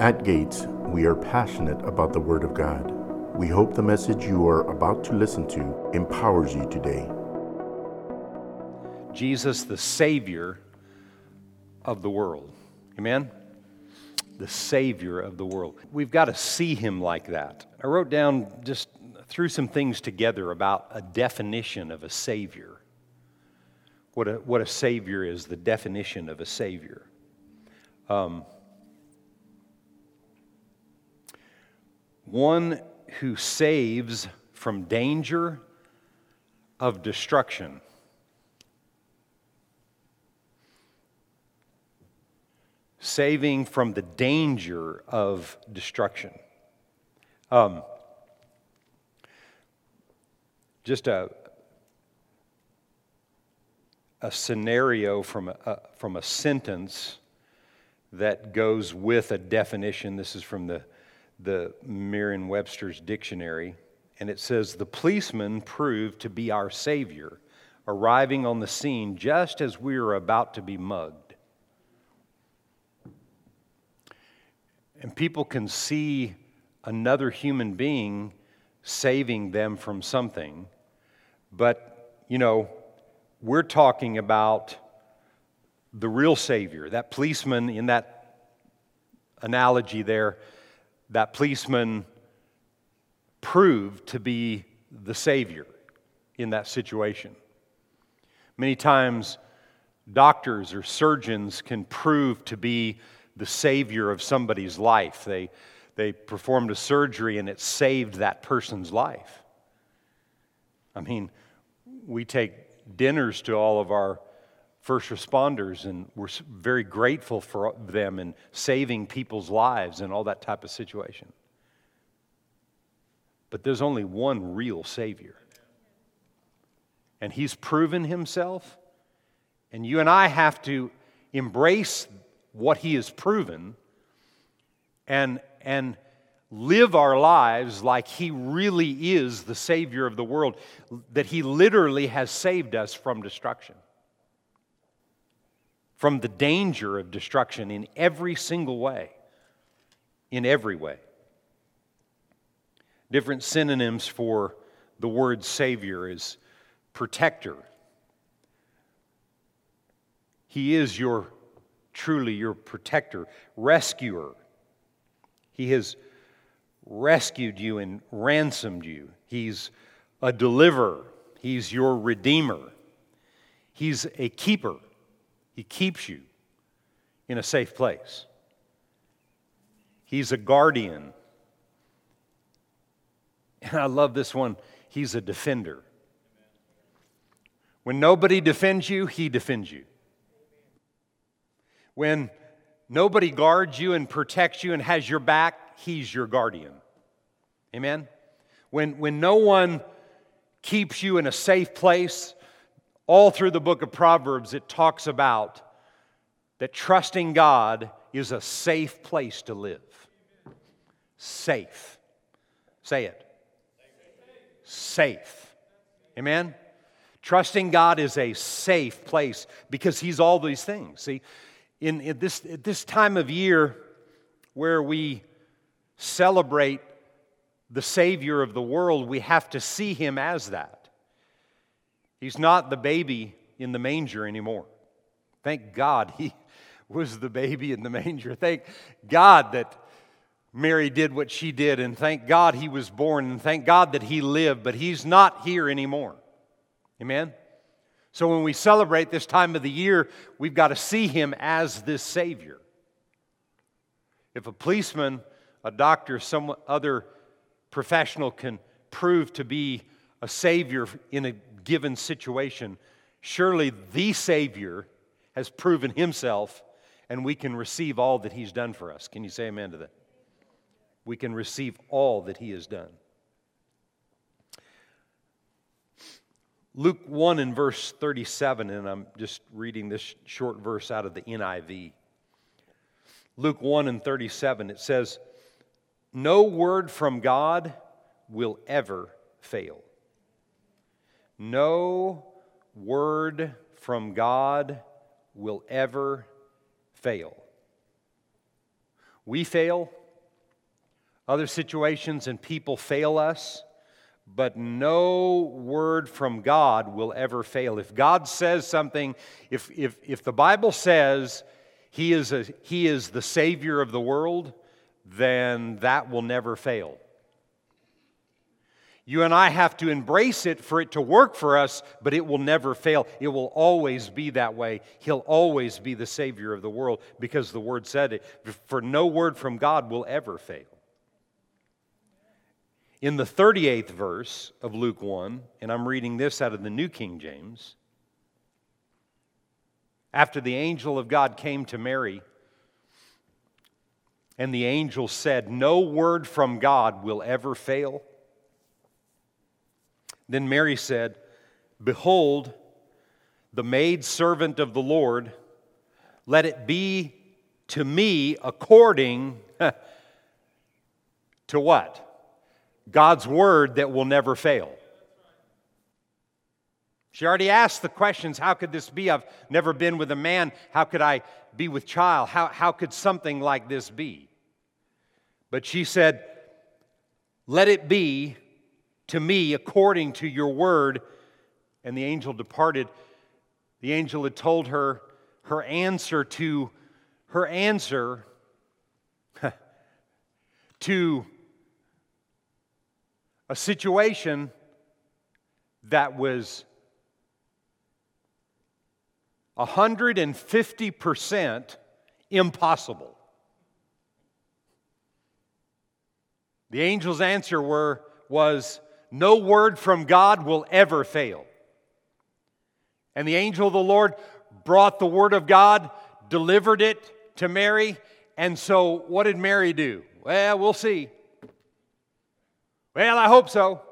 At Gates, we are passionate about the Word of God. We hope the message you are about to listen to empowers you today. Jesus, the Savior of the world. Amen? The Savior of the world. We've got to see Him like that. I wrote down, just threw some things together about a definition of a Savior. What a, what a Savior is, the definition of a Savior. Um, one who saves from danger of destruction. Saving from the danger of destruction. Um, just a, a scenario from a, from a sentence that goes with a definition. This is from the the Merriam Webster's dictionary, and it says the policeman proved to be our Savior, arriving on the scene just as we were about to be mugged. And people can see another human being saving them from something, but, you know, we're talking about the real Savior. That policeman in that analogy there that policeman proved to be the Savior in that situation. Many times, doctors or surgeons can prove to be the Savior of somebody's life. They, they performed a surgery and it saved that person's life. I mean, we take dinners to all of our first responders, and we're very grateful for them and saving people's lives and all that type of situation. But there's only one real Savior. And He's proven Himself, and you and I have to embrace what He has proven and, and live our lives like He really is the Savior of the world, that He literally has saved us from destruction from the danger of destruction in every single way. In every way. Different synonyms for the word Savior is protector. He is your truly your protector, rescuer. He has rescued you and ransomed you. He's a deliverer. He's your redeemer. He's a keeper. He keeps you in a safe place. He's a guardian. And I love this one. He's a defender. When nobody defends you, He defends you. When nobody guards you and protects you and has your back, He's your guardian. Amen? When, when no one keeps you in a safe place, all through the book of Proverbs, it talks about that trusting God is a safe place to live. Safe. Say it. Safe. Amen? Trusting God is a safe place because He's all these things. See, in, in this, at this time of year where we celebrate the Savior of the world, we have to see Him as that. He's not the baby in the manger anymore. Thank God he was the baby in the manger. Thank God that Mary did what she did, and thank God he was born, and thank God that he lived, but he's not here anymore. Amen? So when we celebrate this time of the year, we've got to see him as this Savior. If a policeman, a doctor, some other professional can prove to be a Savior in a given situation, surely the Savior has proven himself and we can receive all that he's done for us. Can you say amen to that? We can receive all that he has done. Luke 1 and verse 37, and I'm just reading this short verse out of the NIV. Luke 1 and 37, it says, No word from God will ever fail. No word from God will ever fail. We fail, other situations and people fail us, but no word from God will ever fail. If God says something, if, if, if the Bible says he is, a, he is the Savior of the world, then that will never fail. You and I have to embrace it for it to work for us, but it will never fail. It will always be that way. He'll always be the Savior of the world because the Word said it. For no word from God will ever fail. In the 38th verse of Luke 1, and I'm reading this out of the New King James, after the angel of God came to Mary, and the angel said, No word from God will ever fail. Then Mary said, Behold, the maid servant of the Lord, let it be to me according to what? God's word that will never fail. She already asked the questions How could this be? I've never been with a man. How could I be with child? How, how could something like this be? But she said, Let it be to me according to your word. And the angel departed. The angel had told her her answer to her answer to a situation that was 150% impossible. The angel's answer were, was no word from God will ever fail. And the angel of the Lord brought the word of God, delivered it to Mary. And so, what did Mary do? Well, we'll see. Well, I hope so.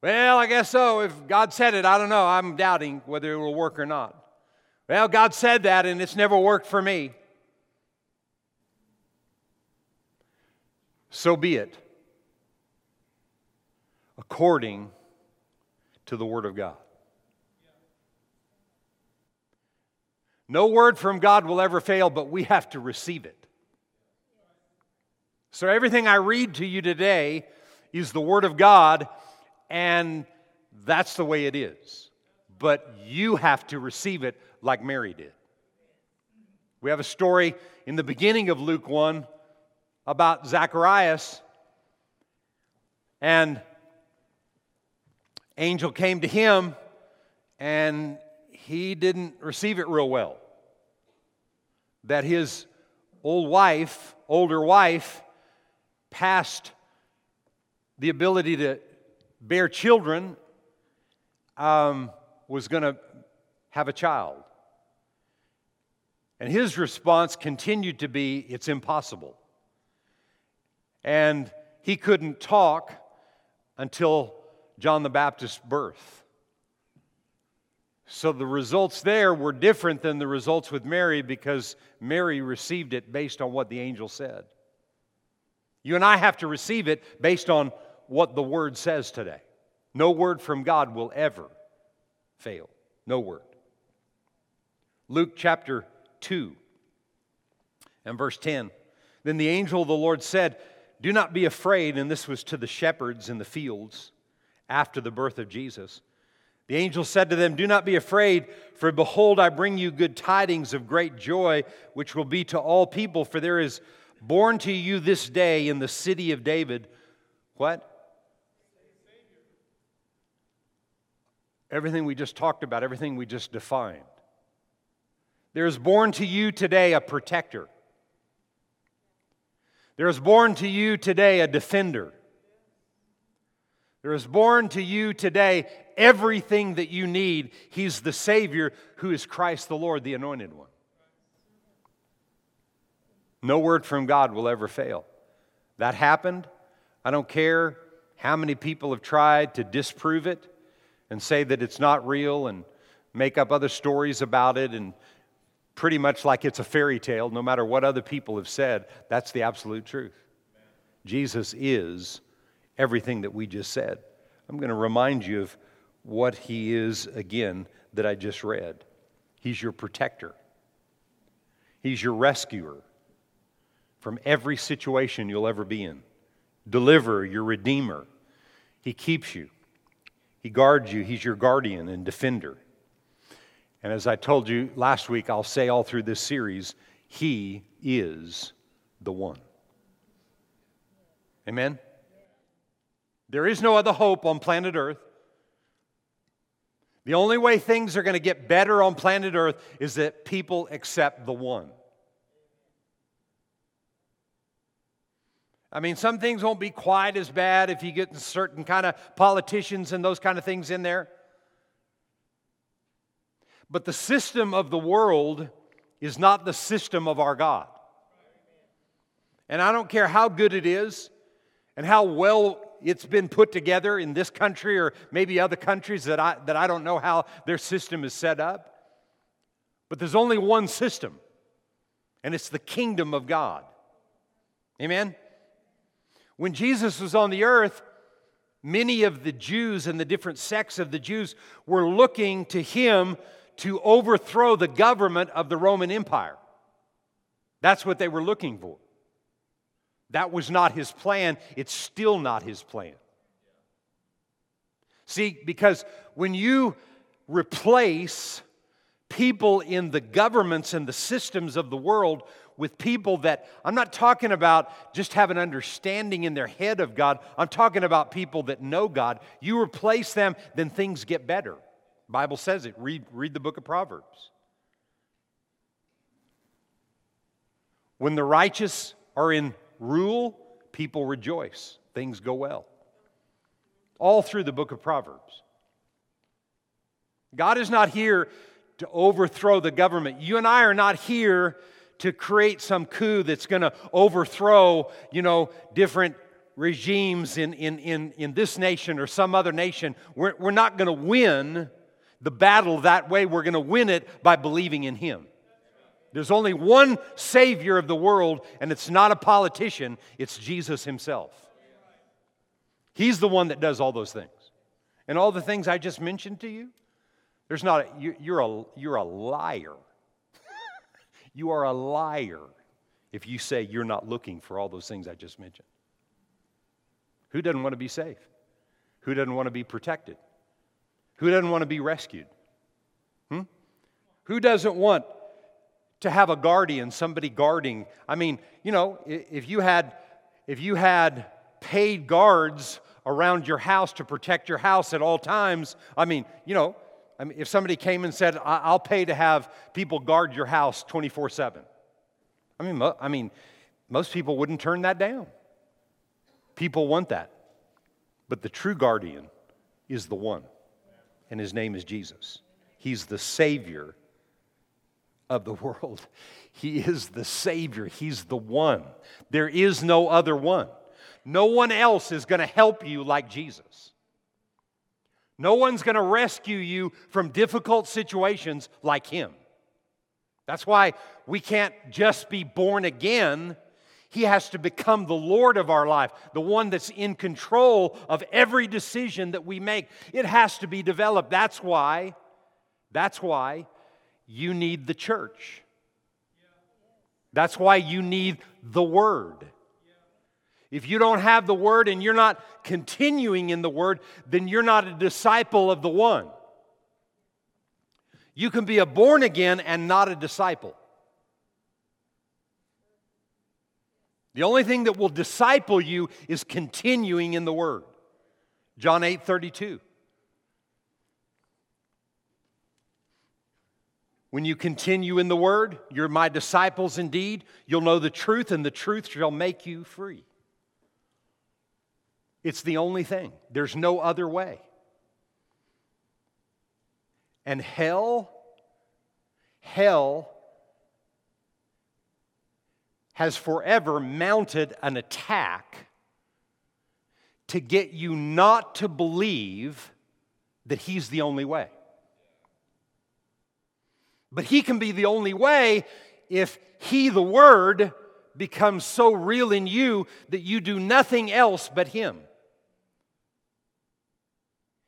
Well, I guess so. If God said it, I don't know. I'm doubting whether it will work or not. Well, God said that, and it's never worked for me. So be it according to the Word of God. No word from God will ever fail, but we have to receive it. So, everything I read to you today is the Word of God, and that's the way it is. But you have to receive it like Mary did. We have a story in the beginning of Luke 1 about Zacharias, and angel came to him and he didn't receive it real well. That his old wife, older wife, passed the ability to bear children, um, was going to have a child. And his response continued to be, It's impossible. And he couldn't talk until John the Baptist's birth. So the results there were different than the results with Mary because Mary received it based on what the angel said. You and I have to receive it based on what the Word says today. No word from God will ever fail. No word. Luke chapter 2 and verse 10. Then the angel of the Lord said, Do not be afraid, and this was to the shepherds in the fields after the birth of Jesus. The angel said to them, Do not be afraid, for behold, I bring you good tidings of great joy, which will be to all people, for there is born to you this day in the city of David. What? Everything we just talked about, everything we just defined. There is born to you today a protector. There is born to you today a defender. There is born to you today everything that you need. He's the Savior who is Christ the Lord, the Anointed One. No word from God will ever fail. That happened. I don't care how many people have tried to disprove it and say that it's not real and make up other stories about it and pretty much like it's a fairy tale, no matter what other people have said. That's the absolute truth. Jesus is everything that we just said. I'm going to remind you of what he is again that I just read. He's your protector, he's your rescuer, from every situation you'll ever be in. Deliverer, your Redeemer. He keeps you, He guards you, He's your guardian and defender. And as I told you last week, I'll say all through this series, He is the one. Amen? There is no other hope on planet Earth. The only way things are going to get better on planet Earth is that people accept the one. I mean, some things won't be quite as bad if you get certain kind of politicians and those kind of things in there. But the system of the world is not the system of our God. And I don't care how good it is and how well it's been put together in this country or maybe other countries that I, that I don't know how their system is set up. But there's only one system, and it's the kingdom of God. Amen? When Jesus was on the earth, many of the Jews and the different sects of the Jews were looking to him to overthrow the government of the Roman Empire. That's what they were looking for. That was not his plan. It's still not his plan. See, because when you replace people in the governments and the systems of the world with people that I'm not talking about just have an understanding in their head of God. I'm talking about people that know God. You replace them, then things get better. Bible says it. Read, read the book of Proverbs. When the righteous are in rule, people rejoice. Things go well. All through the book of Proverbs. God is not here to overthrow the government. You and I are not here to create some coup that's going to overthrow, you know, different regimes in, in, in, in this nation or some other nation. We're, we're not going to win the battle that way. We're going to win it by believing in Him. There's only one Savior of the world, and it's not a politician, it's Jesus Himself. He's the one that does all those things. And all the things I just mentioned to you, there's not, a, you, you're, a, you're a liar. you are a liar if you say you're not looking for all those things I just mentioned. Who doesn't want to be safe? Who doesn't want to be protected? Who doesn't want to be rescued? Hmm? Who doesn't want to have a guardian, somebody guarding? I mean, you know, if you had if you had paid guards around your house to protect your house at all times, I mean, you know, I mean, if somebody came and said, "I'll pay to have people guard your house 24/7," I mean, I mean, most people wouldn't turn that down. People want that, but the true guardian is the one and his name is Jesus. He's the Savior of the world. He is the Savior. He's the one. There is no other one. No one else is going to help you like Jesus. No one's going to rescue you from difficult situations like Him. That's why we can't just be born again he has to become the Lord of our life, the one that's in control of every decision that we make. It has to be developed. That's why, that's why you need the church. That's why you need the Word. If you don't have the Word and you're not continuing in the Word, then you're not a disciple of the one. You can be a born again and not a disciple. The only thing that will disciple you is continuing in the Word. John 8 32. When you continue in the Word, you're my disciples indeed. You'll know the truth, and the truth shall make you free. It's the only thing, there's no other way. And hell, hell has forever mounted an attack to get you not to believe that He's the only way. But He can be the only way if He, the Word, becomes so real in you that you do nothing else but Him.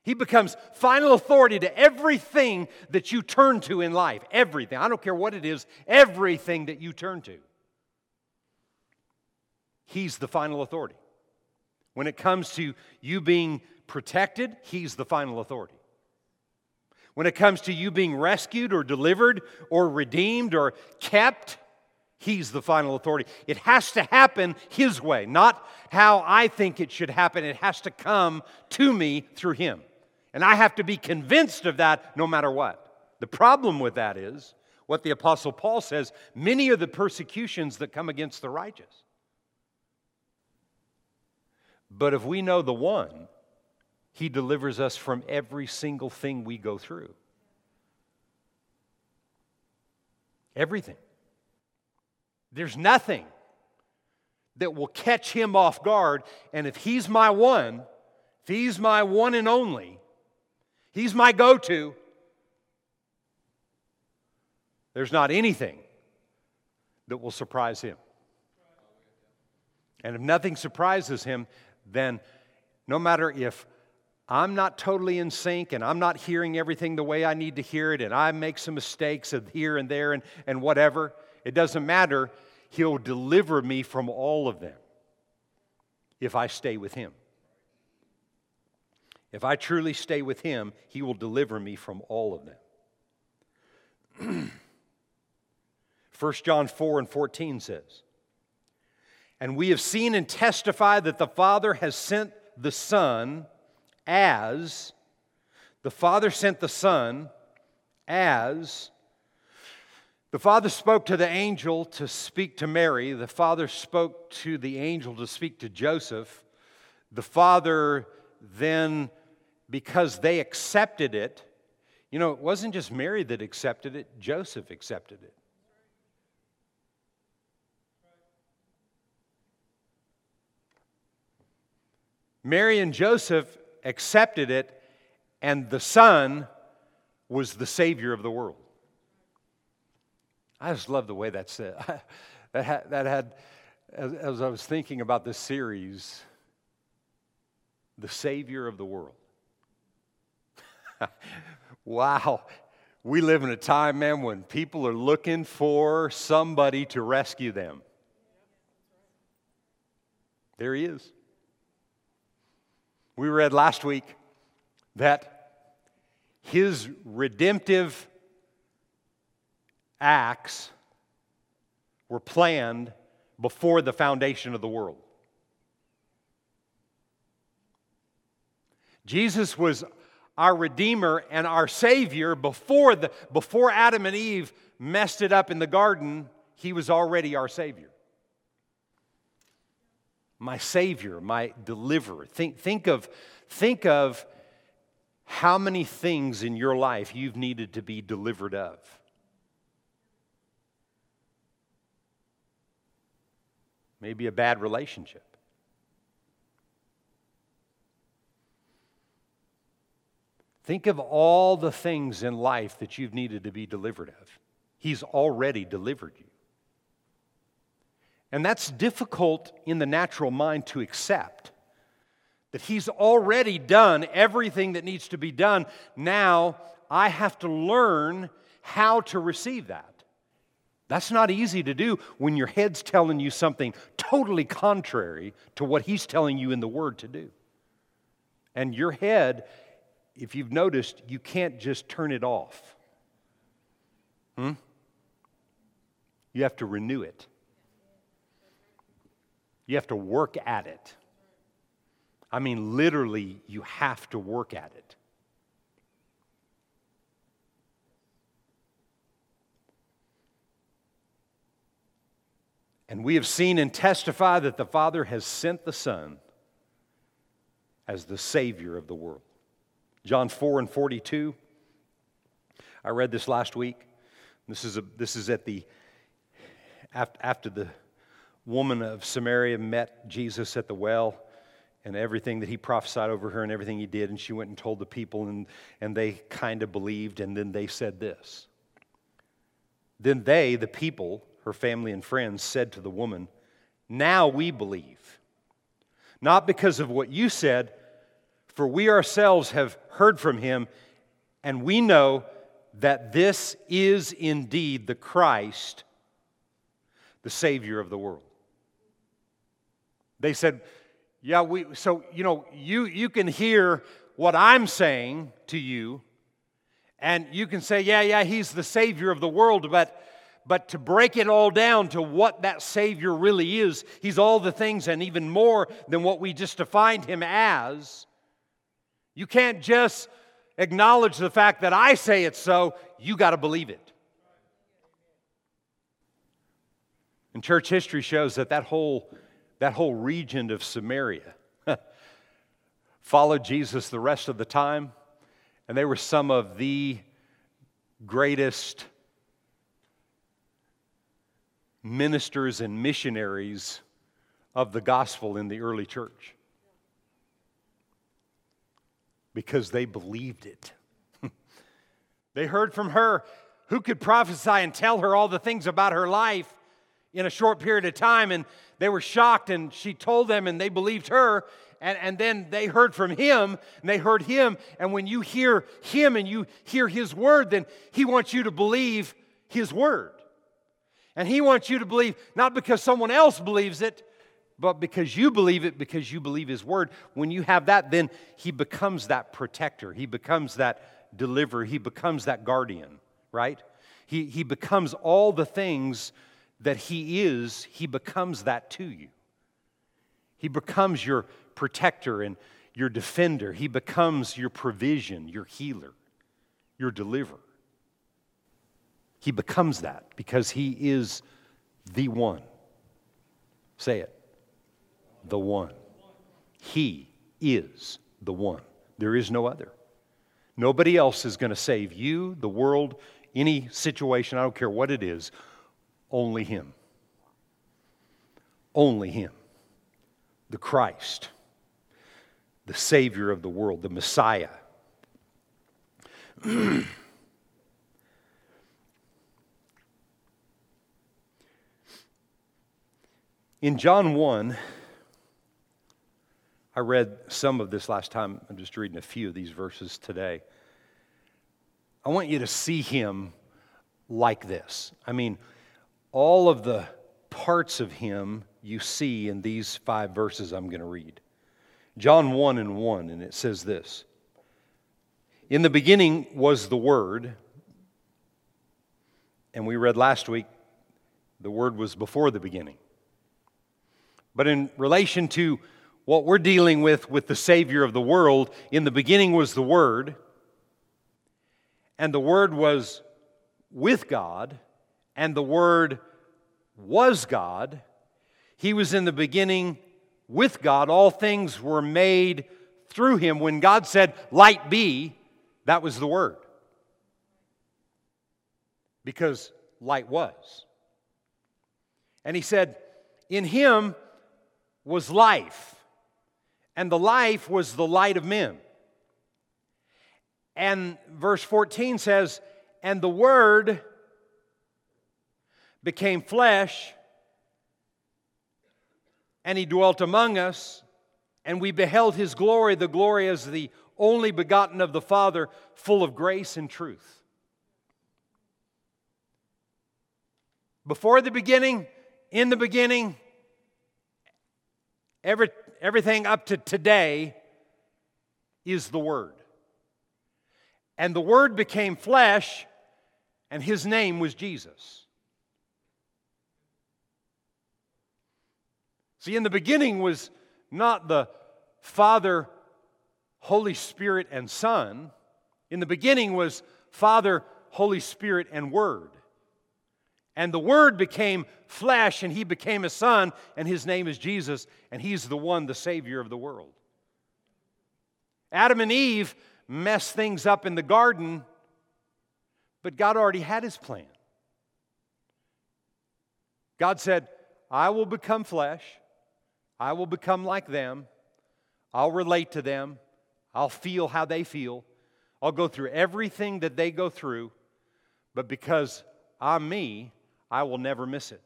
He becomes final authority to everything that you turn to in life. Everything. I don't care what it is, everything that you turn to. He's the final authority. When it comes to you being protected, He's the final authority. When it comes to you being rescued or delivered or redeemed or kept, He's the final authority. It has to happen His way, not how I think it should happen. It has to come to me through Him. And I have to be convinced of that no matter what. The problem with that is what the Apostle Paul says many are the persecutions that come against the righteous. But if we know the one, he delivers us from every single thing we go through. Everything. There's nothing that will catch him off guard. And if he's my one, if he's my one and only, he's my go to, there's not anything that will surprise him. And if nothing surprises him, then no matter if I'm not totally in sync and I'm not hearing everything the way I need to hear it and I make some mistakes of here and there and, and whatever, it doesn't matter. He'll deliver me from all of them if I stay with Him. If I truly stay with Him, He will deliver me from all of them. 1 John 4 and 14 says, And we have seen and testified that the Father has sent the Son as, the Father sent the Son as, the Father spoke to the angel to speak to Mary. The Father spoke to the angel to speak to Joseph. The Father then, because they accepted it, you know, it wasn't just Mary that accepted it, Joseph accepted it. Mary and Joseph accepted it, and the Son was the Savior of the world. I just love the way that said. that had, that had as, as I was thinking about this series, the Savior of the world. wow. We live in a time, man, when people are looking for somebody to rescue them. There he is. We read last week that his redemptive acts were planned before the foundation of the world. Jesus was our Redeemer and our Savior before, the, before Adam and Eve messed it up in the garden. He was already our Savior my Savior, my deliverer. Think, think, of, think of how many things in your life you've needed to be delivered of. Maybe a bad relationship. Think of all the things in life that you've needed to be delivered of. He's already delivered you. And that's difficult in the natural mind to accept. That He's already done everything that needs to be done. Now I have to learn how to receive that. That's not easy to do when your head's telling you something totally contrary to what He's telling you in the Word to do. And your head, if you've noticed, you can't just turn it off. Hmm? You have to renew it. You have to work at it. I mean, literally, you have to work at it. And we have seen and testify that the Father has sent the Son as the Savior of the world. John 4 and 42. I read this last week. This is, a, this is at the, after the woman of Samaria met Jesus at the well and everything that he prophesied over her and everything he did. And she went and told the people, and, and they kind of believed. And then they said this. Then they, the people, her family and friends, said to the woman, Now we believe. Not because of what you said, for we ourselves have heard from him, and we know that this is indeed the Christ, the Savior of the world. They said, Yeah, we, so, you know, you, you can hear what I'm saying to you, and you can say, Yeah, yeah, he's the Savior of the world, but but to break it all down to what that Savior really is, He's all the things and even more than what we just defined Him as. You can't just acknowledge the fact that I say it so, you got to believe it. And church history shows that that whole, that whole region of Samaria followed Jesus the rest of the time, and they were some of the greatest ministers and missionaries of the gospel in the early church because they believed it. they heard from her who could prophesy and tell her all the things about her life in a short period of time. And they were shocked, and she told them, and they believed her. And, and then they heard from him, and they heard him. And when you hear him and you hear his word, then he wants you to believe his word. And He wants you to believe not because someone else believes it, but because you believe it, because you believe His Word. When you have that, then He becomes that protector, He becomes that deliverer, He becomes that guardian, right? He, he becomes all the things that He is, He becomes that to you. He becomes your protector and your defender, He becomes your provision, your healer, your deliverer. He becomes that because he is the one. Say it. The one. He is the one. There is no other. Nobody else is going to save you, the world, any situation, I don't care what it is, only Him. Only Him. The Christ, the Savior of the world, the Messiah. In John 1, I read some of this last time. I'm just reading a few of these verses today. I want you to see him like this. I mean, all of the parts of him you see in these five verses I'm going to read. John 1 and 1, and it says this In the beginning was the Word, and we read last week, the Word was before the beginning. But in relation to what we're dealing with with the Savior of the world, in the beginning was the Word, and the Word was with God, and the Word was God. He was in the beginning with God. All things were made through him. When God said, Light be, that was the Word. Because light was. And he said, In him was life, and the life was the light of men. And verse 14 says, And the Word became flesh, and he dwelt among us, and we beheld his glory, the glory as the only begotten of the Father, full of grace and truth. Before the beginning, in the beginning, Every, everything up to today is the Word. And the Word became flesh, and His name was Jesus. See, in the beginning was not the Father, Holy Spirit, and Son. In the beginning was Father, Holy Spirit, and Word. And the Word became flesh, and He became a Son, and His name is Jesus, and He's the one, the Savior of the world. Adam and Eve messed things up in the garden, but God already had His plan. God said, I will become flesh, I will become like them, I'll relate to them, I'll feel how they feel, I'll go through everything that they go through, but because I'm me, I will never miss it.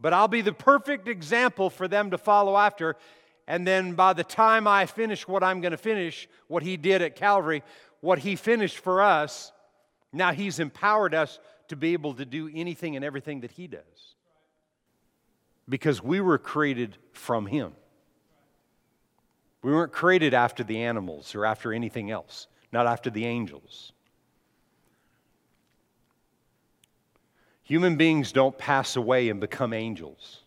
But I'll be the perfect example for them to follow after. And then by the time I finish what I'm going to finish, what He did at Calvary, what He finished for us, now He's empowered us to be able to do anything and everything that He does. Because we were created from Him. We weren't created after the animals or after anything else, not after the angels. Human beings don't pass away and become angels.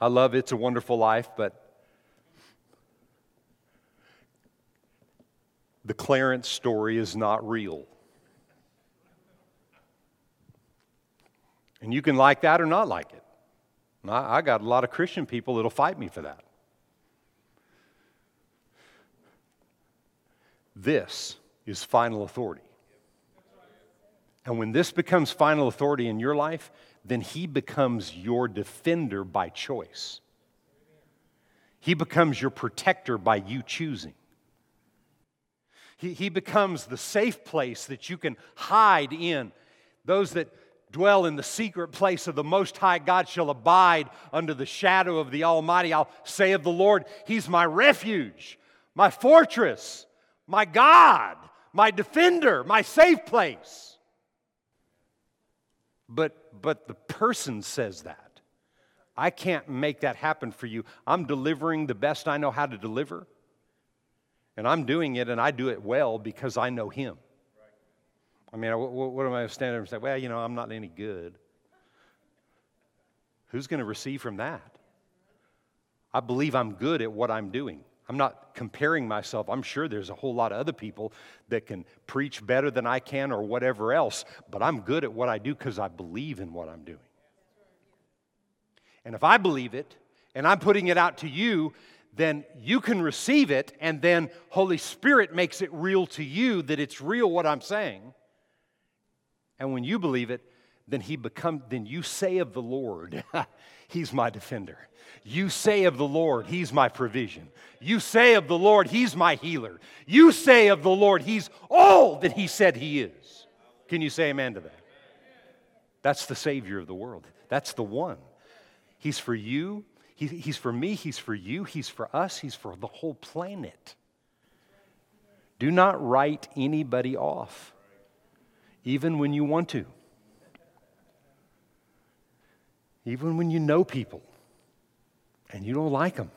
I love It's a Wonderful Life, but the Clarence story is not real. And you can like that or not like it. I, got a lot of Christian people that'll fight me for that. This is final authority. And when this becomes final authority in your life, then he becomes your defender by choice. He becomes your protector by you choosing. He, he becomes the safe place that you can hide in. Those that dwell in the secret place of the Most High God shall abide under the shadow of the Almighty. I'll say of the Lord, He's my refuge, my fortress, my God, my defender, my safe place. But, but the person says that. I can't make that happen for you. I'm delivering the best I know how to deliver. And I'm doing it, and I do it well because I know Him. I mean, what, am I standing and say, well, you know, I'm not any good? Who's going to receive from that? I believe I'm good at what I'm doing. I'm not comparing myself. I'm sure there's a whole lot of other people that can preach better than I can or whatever else, but I'm good at what I do because I believe in what I'm doing. And if I believe it and I'm putting it out to you, then you can receive it, and then Holy Spirit makes it real to you that it's real what I'm saying. And when you believe it, then he become then you say of the Lord, He's my defender. You say of the Lord, He's my provision. You say of the Lord, He's my healer. You say of the Lord, He's all that He said He is. Can you say amen to that? That's the Savior of the world. That's the one. He's for you, he, He's for me, He's for you, He's for us, He's for the whole planet. Do not write anybody off even when you want to, even when you know people and you don't like them.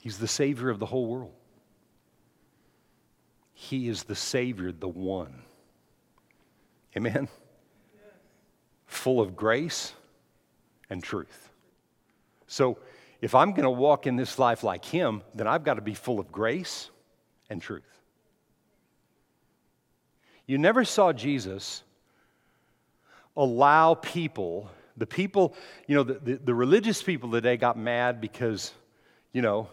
He's the Savior of the whole world. He is the Savior, the one. Amen? Full of grace and truth. So, if I'm going to walk in this life like Him, then I've got to be full of grace and truth. You never saw Jesus allow people, the people, you know, the, the, the, religious people today got mad because, you know,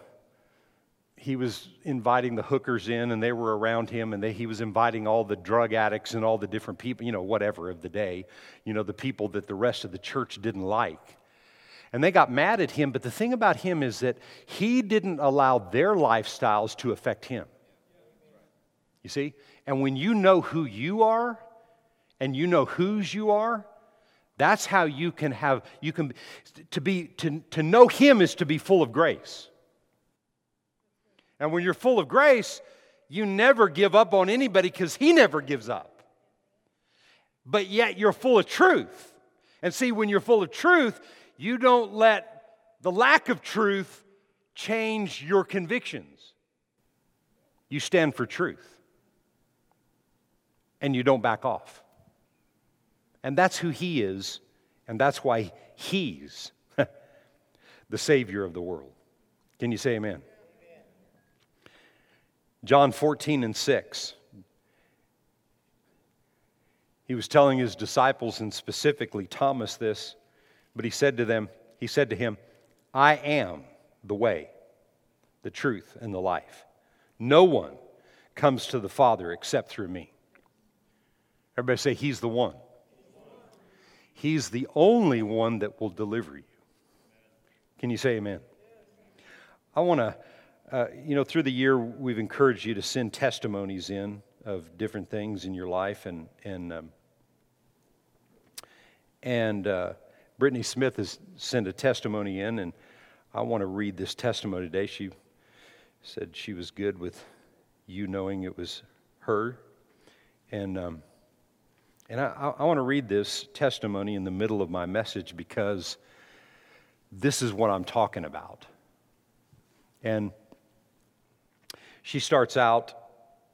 he was inviting the hookers in and they were around him and they, he was inviting all the drug addicts and all the different people, you know, whatever of the day, you know, the people that the rest of the church didn't like. And they got mad at him, but the thing about him is that he didn't allow their lifestyles to affect him. You see? And when you know who you are and you know whose you are, that's how you can have, you can, to be, to, to know Him is to be full of grace. And when you're full of grace, you never give up on anybody because He never gives up. But yet you're full of truth. And see, when you're full of truth, you don't let the lack of truth change your convictions. You stand for truth and you don't back off. And that's who He is, and that's why He's the Savior of the world. Can you say amen? John 14 and 6. He was telling his disciples, and specifically Thomas, this, but he said to them, He said to him, I am the way, the truth, and the life. No one comes to the Father except through me. Everybody say, He's the one. He's the only one that will deliver you. Can you say amen? I want to, uh, you know, through the year, we've encouraged you to send testimonies in of different things in your life. And, and, um, and uh, Brittany Smith has sent a testimony in, and I want to read this testimony today. She said she was good with you knowing it was her. And um, And I, I want to read this testimony in the middle of my message because this is what I'm talking about. And she starts out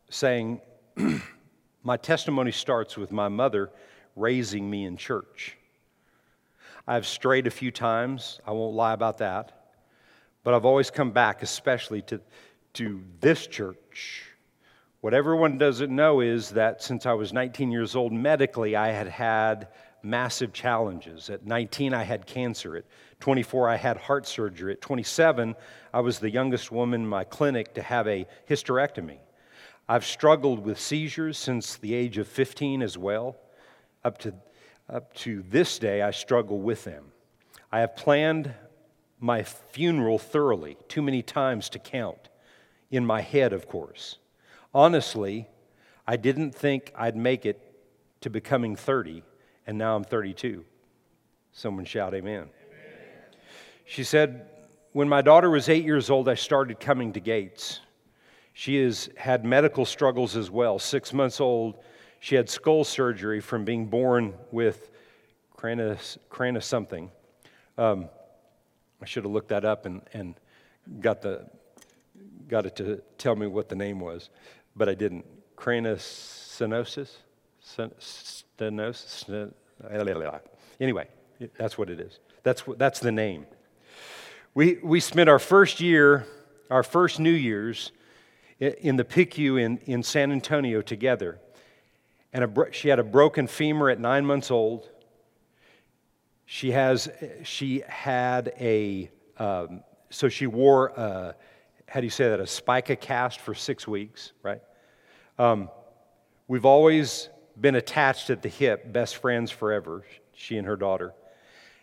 saying, My testimony starts with my mother raising me in church. I've strayed a few times, I won't lie about that, but I've always come back, especially to, to this church. What everyone doesn't know is that since I was 19 years old, medically, I had had massive challenges. At 19, I had cancer. At 24, I had heart surgery. At 27, I was the youngest woman in my clinic to have a hysterectomy. I've struggled with seizures since the age of 15 as well. Up to, up to this day, I struggle with them. I have planned my funeral thoroughly, too many times to count, in my head, of course. Honestly, I didn't think I'd make it to becoming 30, and now I'm 32. Someone shout, Amen. amen. She said, When my daughter was eight years old, I started coming to Gates. She has had medical struggles as well. Six months old, she had skull surgery from being born with crana something. Um, I should have looked that up and, and got, the, got it to tell me what the name was, but I didn't. Craniosynosis? Stenosis? Anyway, that's what it is. That's, that's the name. We, we spent our first year, our first New Year's, in the PICU in, in San Antonio together. And a, she had a broken femur at nine months old. She, has, she had a, um, so she wore, a, how do you say that, a spica cast for six weeks, right? Um, we've always been attached at the hip, best friends forever, she and her daughter.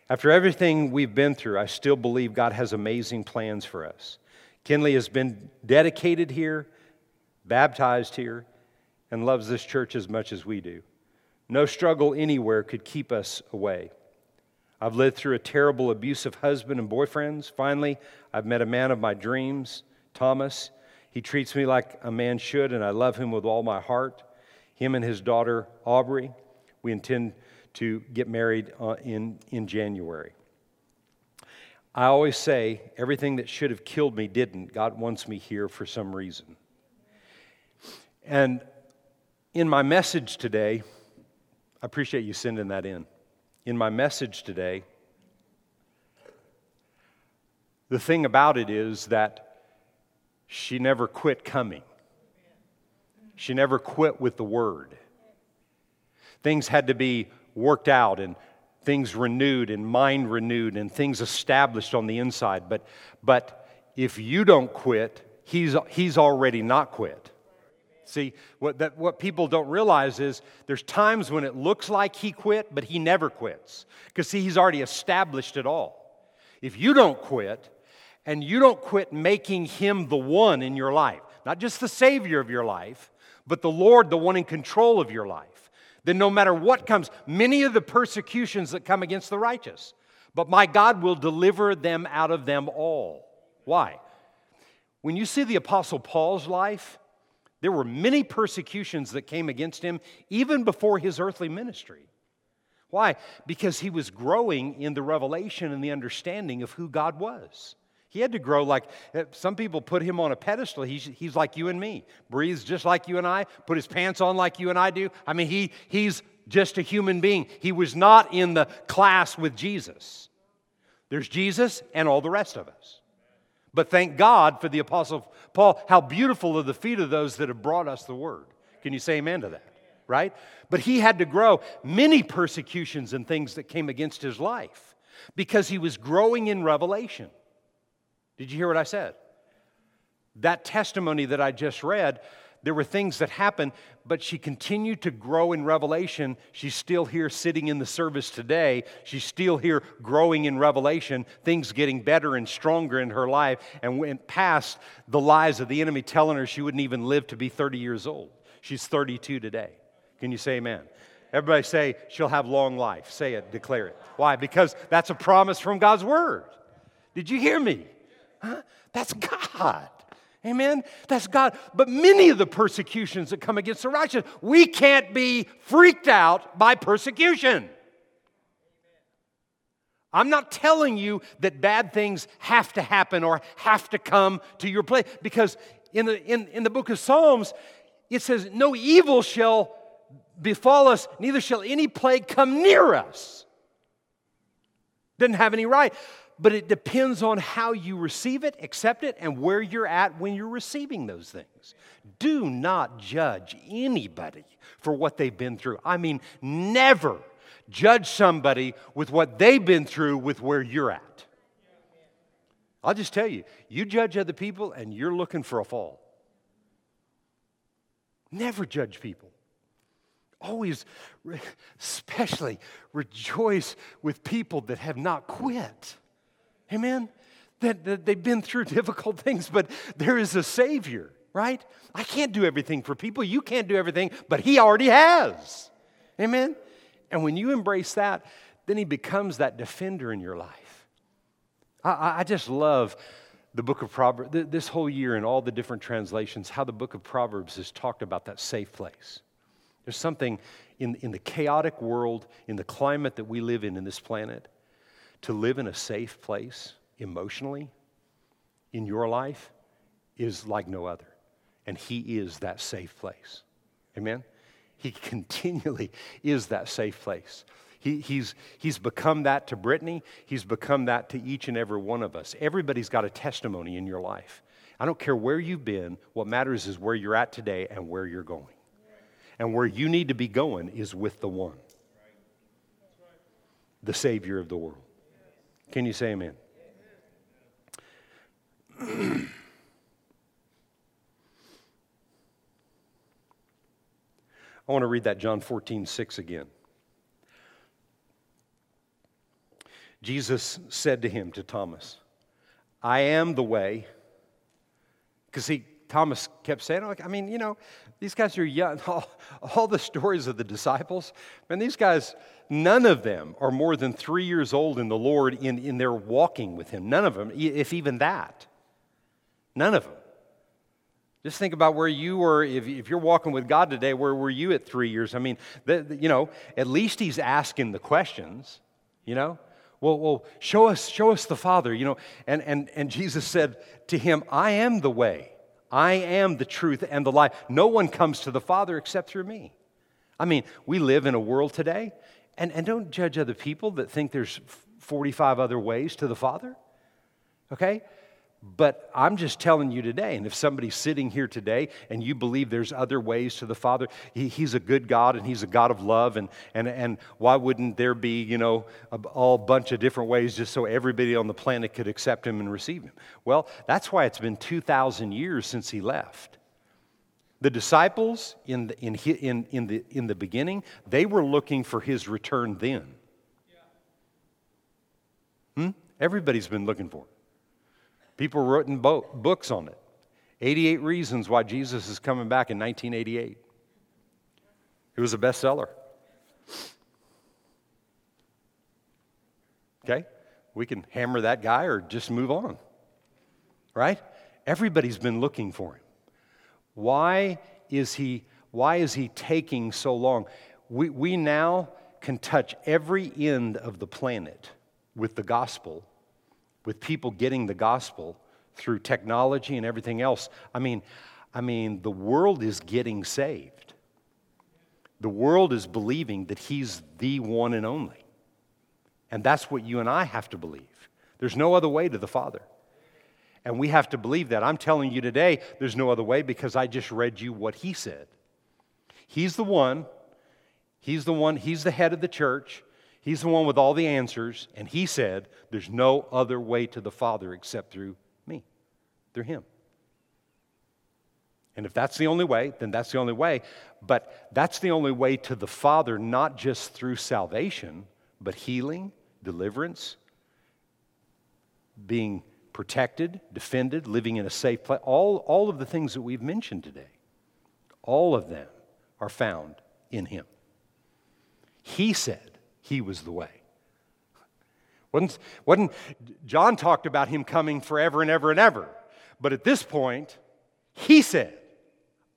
After everything we've been through, I still believe God has amazing plans for us. Kinley has been dedicated here, baptized here, and loves this church as much as we do. No struggle anywhere could keep us away. I've lived through a terrible abusive husband and boyfriends. Finally, I've met a man of my dreams, Thomas. He treats me like a man should, and I love him with all my heart. Him and his daughter, Aubrey, we intend to get married uh, in, in January. I always say everything that should have killed me didn't. God wants me here for some reason. And in my message today, I appreciate you sending that in. In my message today, the thing about it is that she never quit coming. She never quit with the word. Things had to be worked out and things renewed and mind renewed and things established on the inside. But, but if you don't quit, he's, he's already not quit. See, what, that, what people don't realize is there's times when it looks like he quit, but he never quits. Because, see, he's already established it all. If you don't quit, and you don't quit making him the one in your life, not just the Savior of your life, but the Lord, the one in control of your life, then no matter what comes, many of the persecutions that come against the righteous, but my God will deliver them out of them all. Why? When you see the Apostle Paul's life, there were many persecutions that came against him even before his earthly ministry. Why? Because he was growing in the revelation and the understanding of who God was. He had to grow like eh, some people put him on a pedestal. He's, he's like you and me, breathes just like you and I, put his pants on like you and I do. I mean, he, he's just a human being. He was not in the class with Jesus. There's Jesus and all the rest of us. But thank God for the Apostle Paul. How beautiful are the feet of those that have brought us the word. Can you say amen to that? Right? But he had to grow many persecutions and things that came against his life because he was growing in revelation. Did you hear what I said? That testimony that I just read, there were things that happened, but she continued to grow in revelation. She's still here sitting in the service today. She's still here growing in revelation, things getting better and stronger in her life, and went past the lies of the enemy telling her she wouldn't even live to be 30 years old. She's 32 today. Can you say amen? Everybody say, she'll have long life. Say it, declare it. Why? Because that's a promise from God's word. Did you hear me? Huh? That's God. Amen? That's God. But many of the persecutions that come against the righteous, we can't be freaked out by persecution. I'm not telling you that bad things have to happen or have to come to your place because in the, in, in the book of Psalms, it says, No evil shall befall us, neither shall any plague come near us. Doesn't have any right. But it depends on how you receive it, accept it, and where you're at when you're receiving those things. Do not judge anybody for what they've been through. I mean, never judge somebody with what they've been through with where you're at. I'll just tell you, you judge other people and you're looking for a fall. Never judge people. Always, especially, rejoice with people that have not quit. Amen? That, that they've been through difficult things, but there is a Savior, right? I can't do everything for people. You can't do everything, but He already has. Amen? And when you embrace that, then he becomes that defender in your life. I, I just love the book of Proverbs, this whole year in all the different translations, how the book of Proverbs has talked about that safe place. There's something in, in the chaotic world, in the climate that we live in in this planet, to live in a safe place emotionally in your life is like no other. And He is that safe place. Amen? He continually is that safe place. He, he's, he's become that to Brittany. He's become that to each and every one of us. Everybody's got a testimony in your life. I don't care where you've been, what matters is where you're at today and where you're going. And where you need to be going is with the one, the Savior of the world. Can you say amen? I want to read that John 14, 6 again. Jesus said to him, to Thomas, I am the way. Because he, Thomas kept saying, I mean, you know, these guys are young. All, all the stories of the disciples, man, these guys, none of them are more than three years old in the Lord in, in their walking with Him. None of them, if even that. None of them. Just think about where you were, if, if you're walking with God today, where were you at three years? I mean, the, the, you know, at least He's asking the questions, you know? Well, well, show us, show us the Father, you know. And, and, and Jesus said to him, I am the way, I am the truth and the life. No one comes to the Father except through me. I mean, we live in a world today, and, and don't judge other people that think there's 45 other ways to the Father, okay? But I'm just telling you today, and if somebody's sitting here today and you believe there's other ways to the Father, he, He's a good God and He's a God of love, and, and, and why wouldn't there be, you know, a all bunch of different ways just so everybody on the planet could accept Him and receive Him? Well, that's why it's been 2,000 years since He left. The disciples in the, in, in, in, the, in the beginning, they were looking for His return then. Hmm? Everybody's been looking for it. People written bo- books on it. 88 Reasons Why Jesus is Coming Back in 1988. It was a bestseller. Okay? We can hammer that guy or just move on. Right? Everybody's been looking for him. Why is he, why is he taking so long? We, we now can touch every end of the planet with the gospel with people getting the gospel through technology and everything else. I mean, I mean, the world is getting saved. The world is believing that He's the one and only. And that's what you and I have to believe. There's no other way to the Father. And we have to believe that. I'm telling you today, there's no other way because I just read you what He said. He's the one, He's the one, He's the head of the church. He's the one with all the answers, and he said, There's no other way to the Father except through me, through him. And if that's the only way, then that's the only way. But that's the only way to the Father, not just through salvation, but healing, deliverance, being protected, defended, living in a safe place. All, all of the things that we've mentioned today, all of them are found in Him. He said, he was the way. Wasn't, wasn't, John talked about him coming forever and ever and ever. But at this point, He said,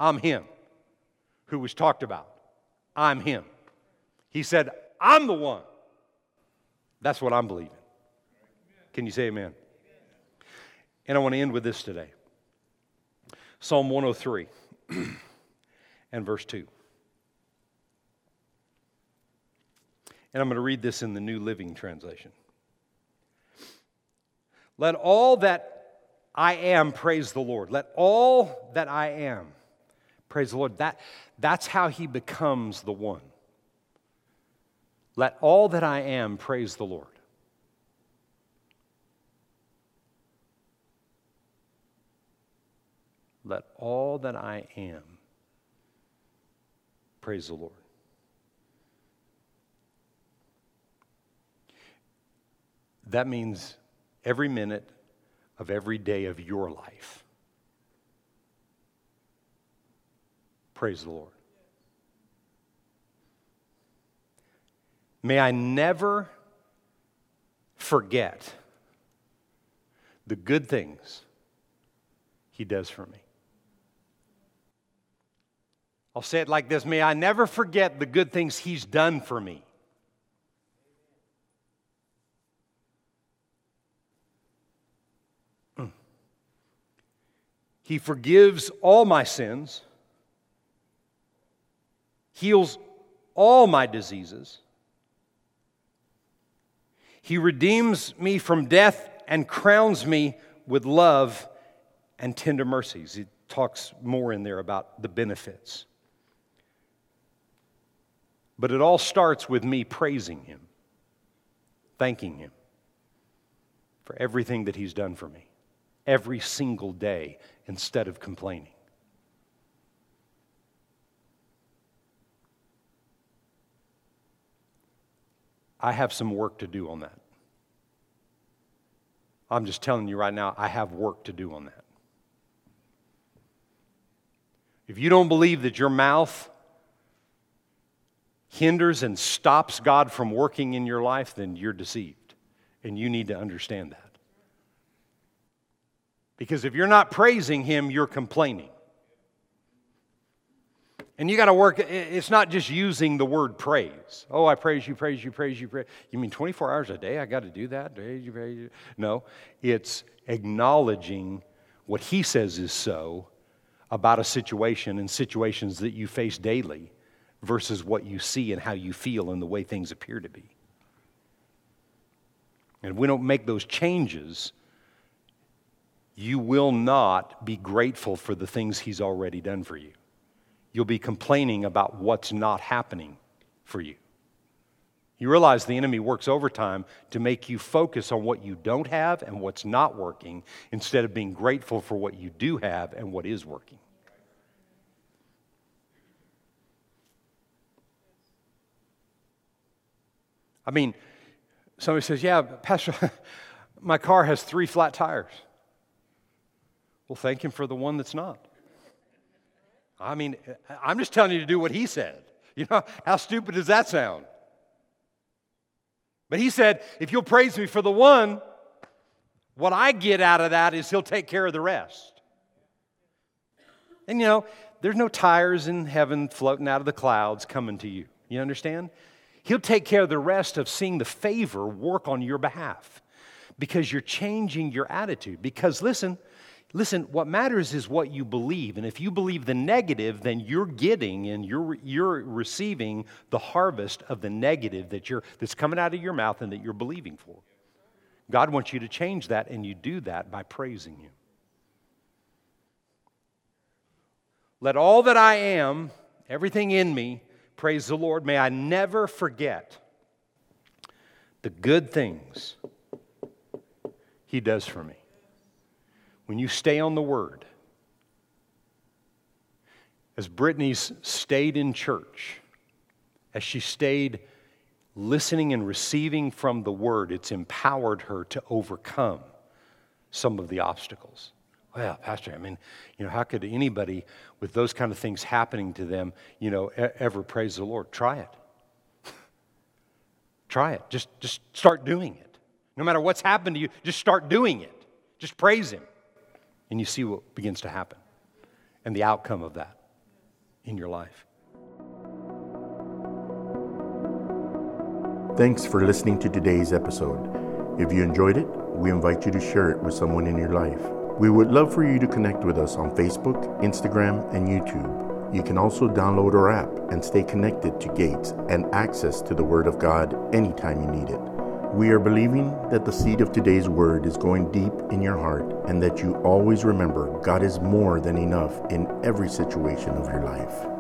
I'm him who was talked about. I'm him. He said, I'm the one. That's what I'm believing. Can you say amen? And I want to end with this today Psalm 103 and verse 2. And I'm going to read this in the New Living Translation. Let all that I am praise the Lord. Let all that I am praise the Lord. That, that's how he becomes the one. Let all that I am praise the Lord. Let all that I am praise the Lord. That means every minute of every day of your life. Praise the Lord. May I never forget the good things He does for me. I'll say it like this May I never forget the good things He's done for me. He forgives all my sins, heals all my diseases. He redeems me from death and crowns me with love and tender mercies. He talks more in there about the benefits. But it all starts with me praising Him, thanking Him for everything that He's done for me every single day instead of complaining. I have some work to do on that. I'm just telling you right now, I have work to do on that. If you don't believe that your mouth hinders and stops God from working in your life, then you're deceived. And you need to understand that. Because if you're not praising Him, you're complaining. And you got to work, it's not just using the word praise. Oh, I praise you, praise you, praise you, praise. You mean 24 hours a day? I got to do that? Praise you, praise you. No, it's acknowledging what He says is so about a situation and situations that you face daily versus what you see and how you feel and the way things appear to be. And if we don't make those changes, you will not be grateful for the things He's already done for you. You'll be complaining about what's not happening for you. You realize the enemy works overtime to make you focus on what you don't have and what's not working instead of being grateful for what you do have and what is working. I mean, somebody says, Yeah, Pastor, my car has three flat tires. Well, thank Him for the one that's not. I mean, I'm just telling you to do what He said. You know, how stupid does that sound? But He said, if you'll praise me for the one, what I get out of that is He'll take care of the rest. And you know, there's no tires in heaven floating out of the clouds coming to you. You understand? He'll take care of the rest of seeing the favor work on your behalf because you're changing your attitude. Because listen, Listen, what matters is what you believe. And if you believe the negative, then you're getting and you're, you're receiving the harvest of the negative that you're, that's coming out of your mouth and that you're believing for. God wants you to change that, and you do that by praising Him. Let all that I am, everything in me, praise the Lord. May I never forget the good things He does for me when you stay on the Word, as Brittany's stayed in church, as she stayed listening and receiving from the Word, it's empowered her to overcome some of the obstacles. Well, Pastor, I mean, you know, how could anybody with those kind of things happening to them, you know, ever praise the Lord? Try it. Try it. Just, just start doing it. No matter what's happened to you, just start doing it. Just praise Him and you see what begins to happen. and the outcome of that in your life. Thanks for listening to today's episode. If you enjoyed it, we invite you to share it with someone in your life. We would love for you to connect with us on Facebook, Instagram, and YouTube. You can also download our app and stay connected to Gates and access to the Word of God anytime you need it. We are believing that the seed of today's word is going deep in your heart and that you always remember God is more than enough in every situation of your life.